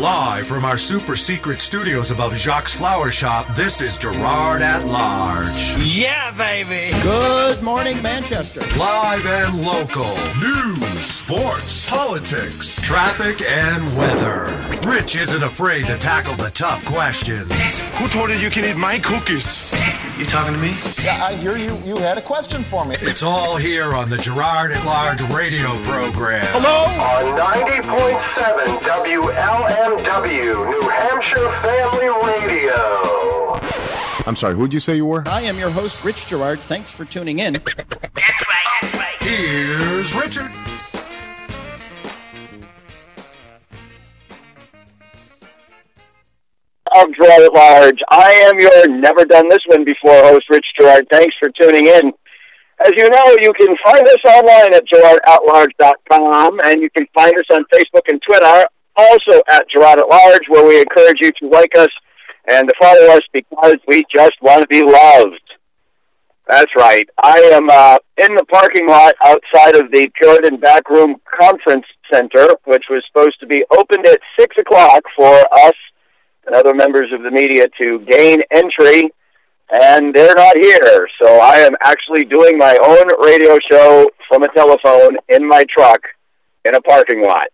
Live from our super secret studios above Jacques Flower Shop, this is Gerard at Large. Yeah, baby! Good morning, Manchester. Live and local. News, sports, politics, traffic, and weather. Rich isn't afraid to tackle the tough questions. Who told you you can eat my cookies? You talking to me? Yeah, I hear you. You had a question for me. It's all here on the Gerard at Large radio program. Hello? On 90.7 WLMW, New Hampshire Family Radio. I'm sorry, who'd you say you were? I am your host, Rich Gerard. Thanks for tuning in. That's right, that's right. Here's Richard. Of Gerard at Large. I am your never done this one before host, Rich Gerard. Thanks for tuning in. As you know, you can find us online at gerardatlarge.com, and you can find us on Facebook and Twitter, also at Gerard at Large, where we encourage you to like us and to follow us because we just want to be loved. That's right. I am uh, in the parking lot outside of the Puritan Backroom Conference Center, which was supposed to be opened at 6 o'clock for us and other members of the media to gain entry, and they're not here. So I am actually doing my own radio show from a telephone in my truck in a parking lot.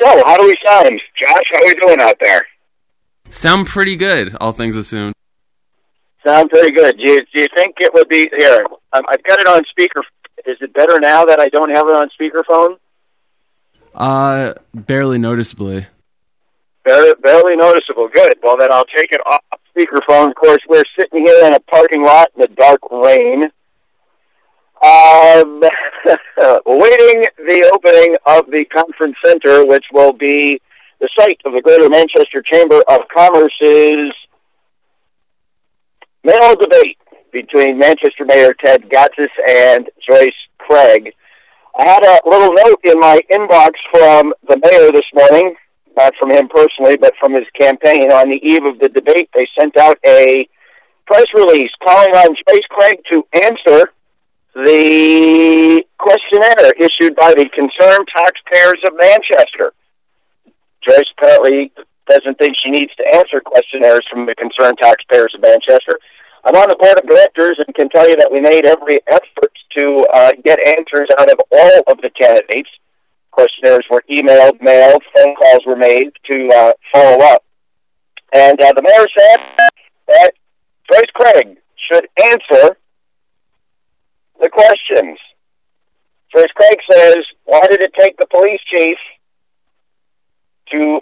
So, how do we sound? Josh, how are we doing out there? Sound pretty good, all things assumed. Sound pretty good. Do you, do you think it would be here? Um, I've got it on speaker. Is it better now that I don't have it on speakerphone? Uh, barely noticeably. Barely, noticeable. Good. Well, then I'll take it off speakerphone. Of course, we're sitting here in a parking lot in the dark rain, um, waiting the opening of the conference center, which will be the site of the Greater Manchester Chamber of Commerce's mayoral debate between Manchester Mayor Ted Gatsas and Joyce Craig. I had a little note in my inbox from the mayor this morning, not from him personally, but from his campaign. On the eve of the debate, they sent out a press release calling on Joyce Craig to answer the questionnaire issued by the Concerned Taxpayers of Manchester. Joyce apparently doesn't think she needs to answer questionnaires from the concerned taxpayers of Manchester. I'm on the board of directors and can tell you that we made every effort to uh, get answers out of all of the candidates. Questionnaires were emailed, mailed, phone calls were made to uh, follow up. And uh, the mayor said that Joyce Craig should answer the questions. Joyce Craig says, why did it take the police chief to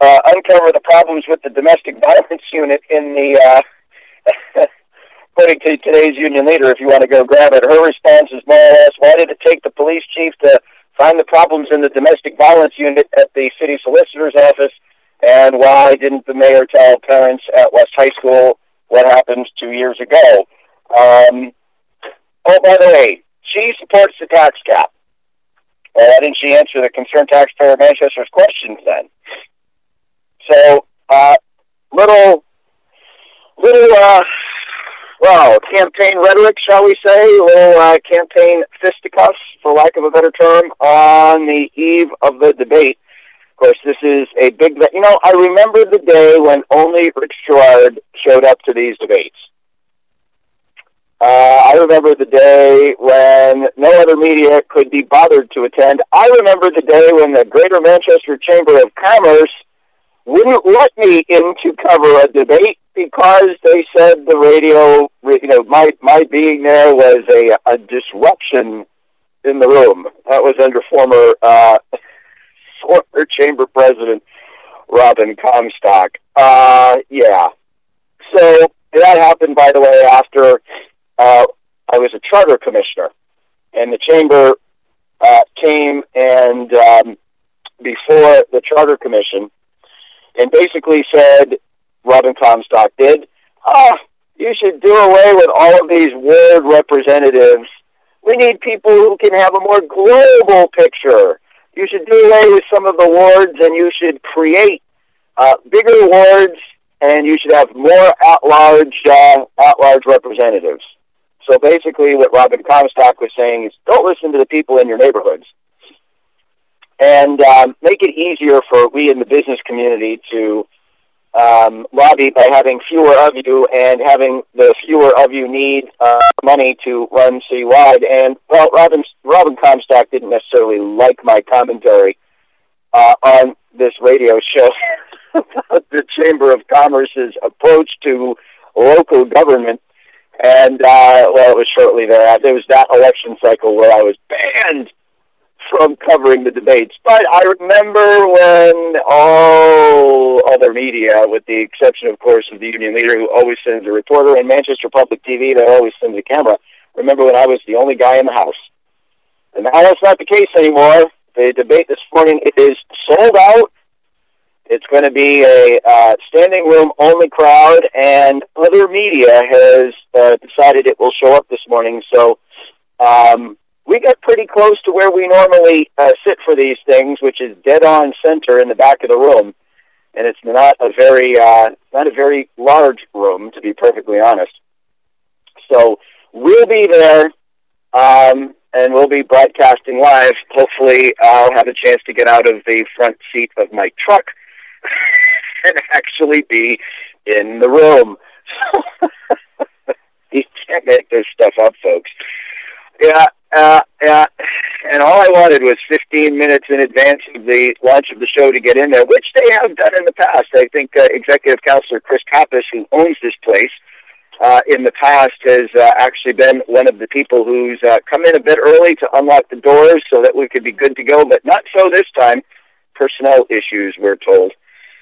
uh, uncover the problems with the domestic violence unit in the, uh, according to today's union leader, if you want to go grab it, her response is more or less, why did it take the police chief to find the problems in the domestic violence unit at the city solicitor's office, and why didn't the mayor tell parents at West High School what happened two years ago? Um, oh, by the way, she supports the tax cap. Well, why didn't she answer the concerned taxpayer of Manchester's questions then? So, uh, little, little, uh, well, campaign rhetoric, shall we say, little uh, campaign fisticuffs, for lack of a better term, on the eve of the debate. Of course, this is a big, you know, I remember the day when only Rich Gerard showed up to these debates. Uh, I remember the day when no other media could be bothered to attend. I remember the day when the Greater Manchester Chamber of Commerce wouldn't let me in to cover a debate because they said the radio, you know, my my being there was a, a disruption in the room. That was under former uh, former chamber president Robin Comstock. Uh, yeah. So that happened, by the way, after uh, I was a charter commissioner, and the chamber uh, came and um, before the charter commission, and basically said, Robin Comstock did, ah, you should do away with all of these ward representatives. We need people who can have a more global picture. You should do away with some of the wards, and you should create uh, bigger wards, and you should have more at-large uh, at-large representatives. So basically, what Robin Comstock was saying is, don't listen to the people in your neighborhoods. And um, make it easier for we in the business community to um, lobby by having fewer of you and having the fewer of you need uh, money to run citywide. And well, Robin Robin Comstock didn't necessarily like my commentary uh, on this radio show about the Chamber of Commerce's approach to local government. And uh, well, it was shortly thereafter. It was that election cycle where I was banned from covering the debates. But I remember when all other media, with the exception, of course, of the union leader who always sends a reporter, and Manchester Public TV that always sends a camera, remember when I was the only guy in the house. And now that's not the case anymore. The debate this morning is sold out. It's going to be a uh, standing room only crowd, and other media has uh, decided it will show up this morning. So um, we got pretty close to where we normally uh, sit for these things, which is dead on center in the back of the room, and it's not a very uh, not a very large room, to be perfectly honest. So we'll be there, um, and we'll be broadcasting live. Hopefully, I'll have a chance to get out of the front seat of my truck and actually be in the room. you can't make this stuff up, folks. Yeah, uh, uh, and all I wanted was 15 minutes in advance of the launch of the show to get in there, which they have done in the past. I think uh, Executive Counselor Chris Pappas, who owns this place, uh, in the past has uh, actually been one of the people who's uh, come in a bit early to unlock the doors so that we could be good to go, but not so this time. Personnel issues, we're told.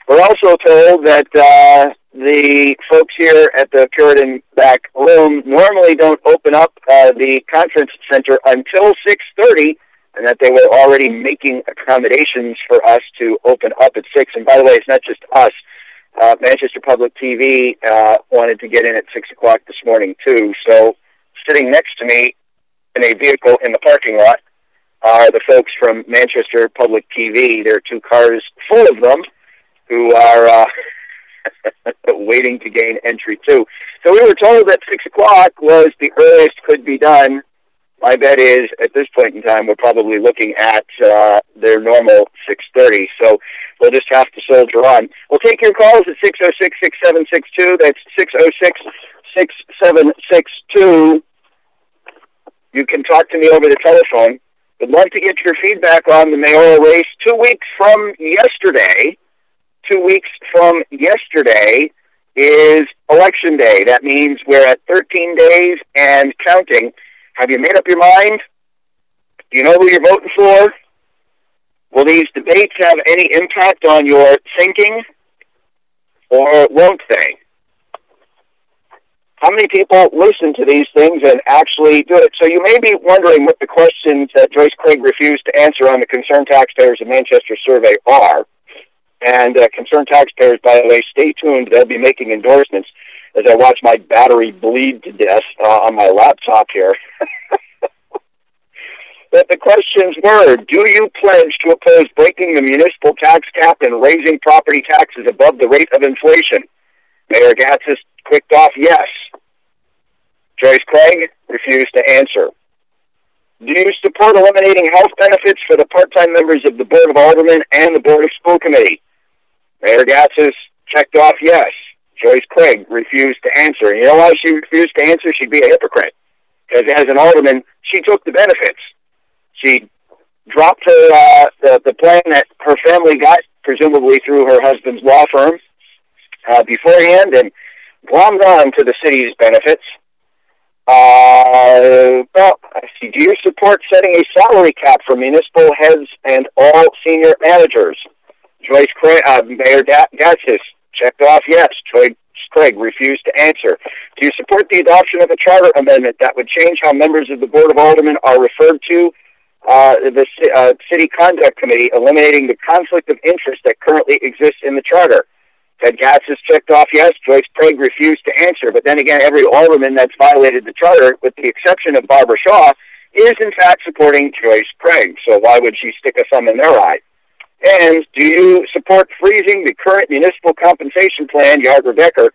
We're also told that uh, the folks here at the Puritan back room normally don't open up uh, the conference center until 6.30 and that they were already making accommodations for us to open up at 6. And by the way, it's not just us. Uh, Manchester Public TV uh, wanted to get in at 6 o'clock this morning, too. So sitting next to me in a vehicle in the parking lot are the folks from Manchester Public TV. There are two cars full of them who are... Uh, waiting to gain entry too. So we were told that six o'clock was the earliest could be done. My bet is at this point in time we're probably looking at uh, their normal six thirty. So we'll just have to soldier on. We'll take your calls at six zero six six seven six two. That's six zero six six seven six two. You can talk to me over the telephone. Would love to get your feedback on the mayoral race two weeks from yesterday two weeks from yesterday is election day. That means we're at 13 days and counting. Have you made up your mind? Do you know who you're voting for? Will these debates have any impact on your thinking? Or won't they? How many people listen to these things and actually do it? So you may be wondering what the questions that Joyce Craig refused to answer on the Concerned Taxpayers of Manchester survey are. And uh, concerned taxpayers, by the way, stay tuned. They'll be making endorsements as I watch my battery bleed to death uh, on my laptop here. but the questions were, do you pledge to oppose breaking the municipal tax cap and raising property taxes above the rate of inflation? Mayor Gatsas clicked off yes. Joyce Craig refused to answer. Do you support eliminating health benefits for the part-time members of the Board of Aldermen and the Board of School Committee? Mayor Gatsas checked off yes. Joyce Craig refused to answer. And you know why she refused to answer? She'd be a hypocrite. Because as an alderman, she took the benefits. She dropped her uh, the, the plan that her family got, presumably through her husband's law firm, uh, beforehand, and glommed on to the city's benefits. Uh, well, do you support setting a salary cap for municipal heads and all senior managers? Joyce Craig, uh, Mayor Gatsas checked off yes. Joyce Craig refused to answer. Do you support the adoption of a charter amendment that would change how members of the Board of Aldermen are referred to uh, the uh, City Conduct Committee, eliminating the conflict of interest that currently exists in the charter? Ted Gatsas checked off yes. Joyce Craig refused to answer. But then again, every alderman that's violated the charter, with the exception of Barbara Shaw, is in fact supporting Joyce Craig. So why would she stick a thumb in their eye? And do you support freezing the current municipal compensation plan, Yarger Decker,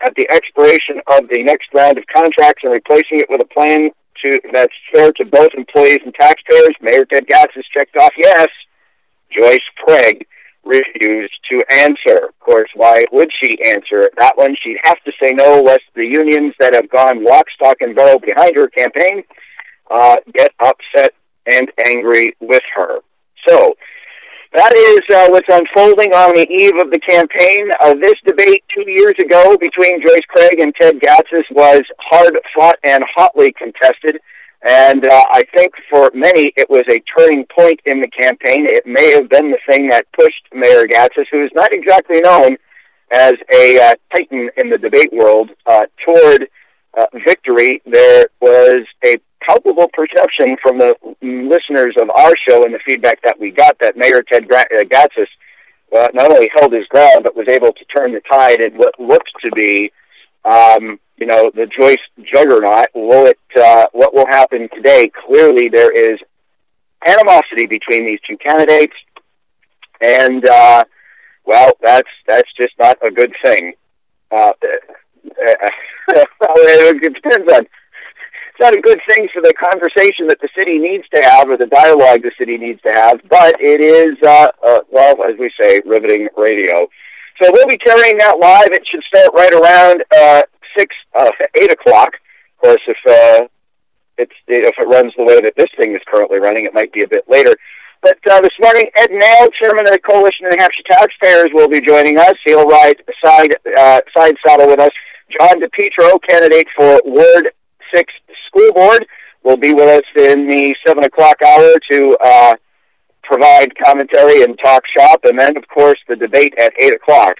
at the expiration of the next round of contracts and replacing it with a plan to, that's fair to both employees and taxpayers? Mayor Ted Gatsas checked off yes. Joyce Craig refused to answer. Of course, why would she answer that one? She'd have to say no, lest the unions that have gone lock, stock, and barrel behind her campaign uh, get upset and angry with her. So, that is uh, what's unfolding on the eve of the campaign. Uh, this debate two years ago between Joyce Craig and Ted Gatsas was hard fought and hotly contested. And uh, I think for many it was a turning point in the campaign. It may have been the thing that pushed Mayor Gatsas, who is not exactly known as a uh, titan in the debate world, uh, toward uh, victory. There was a palpable perception from the listeners of our show and the feedback that we got that Mayor Ted Gra- uh, Gatsas uh, not only held his ground but was able to turn the tide in what looked to be, um, you know, the Joyce juggernaut. Will it? Uh, what will happen today? Clearly, there is animosity between these two candidates, and uh, well, that's that's just not a good thing. Uh, it depends on it's not a good thing for the conversation that the city needs to have or the dialogue the city needs to have, but it is, uh, uh, well, as we say, riveting radio. So we'll be carrying that live. It should start right around uh, six, uh, eight o'clock. Of course, if uh, it's if it runs the way that this thing is currently running, it might be a bit later. But uh, this morning, Ed Naile, chairman of the Coalition of New Hampshire Taxpayers, will be joining us. He'll ride side uh, side saddle with us. John DePietro, candidate for Ward Six School Board, will be with us in the seven o'clock hour to uh, provide commentary and talk shop, and then, of course, the debate at eight o'clock.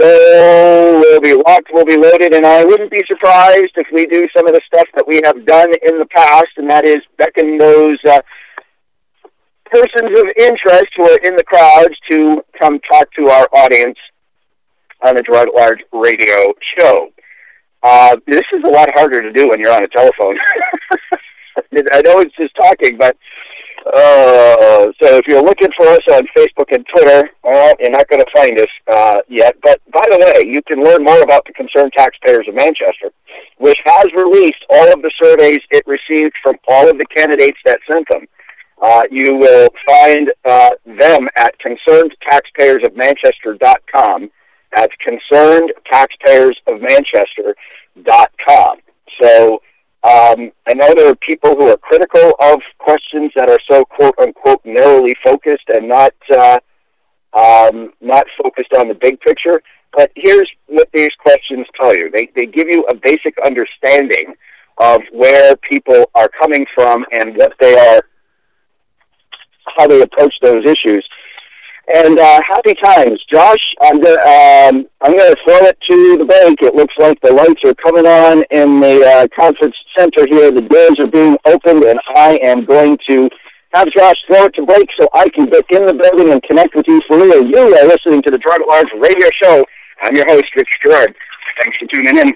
So we'll be locked, we'll be loaded, and I wouldn't be surprised if we do some of the stuff that we have done in the past, and that is beckon those uh, persons of interest who are in the crowds to come talk to our audience on the at Large radio show. Uh, this is a lot harder to do when you're on a telephone. I know it's just talking, but uh, so if you're looking for us on Facebook and Twitter, well, you're not going to find us uh, yet. But by the way, you can learn more about the Concerned Taxpayers of Manchester, which has released all of the surveys it received from all of the candidates that sent them. Uh, you will find uh, them at concernedtaxpayersofmanchester.com. That's concernedtaxpayersofmanchester.com. So um, I know there are people who are critical of questions that are so quote unquote narrowly focused and not uh, um, not focused on the big picture. But here's what these questions tell you: they they give you a basic understanding of where people are coming from and what they are, how they approach those issues. And uh, happy times, Josh. I'm gonna um, I'm gonna throw it to the bank. It looks like the lights are coming on in the uh, conference center here. The doors are being opened, and I am going to have Josh throw it to Blake so I can get in the building and connect with you for real. You are listening to the Gerard at Large Radio Show. I'm your host, Rich Gerard. Thanks for tuning in.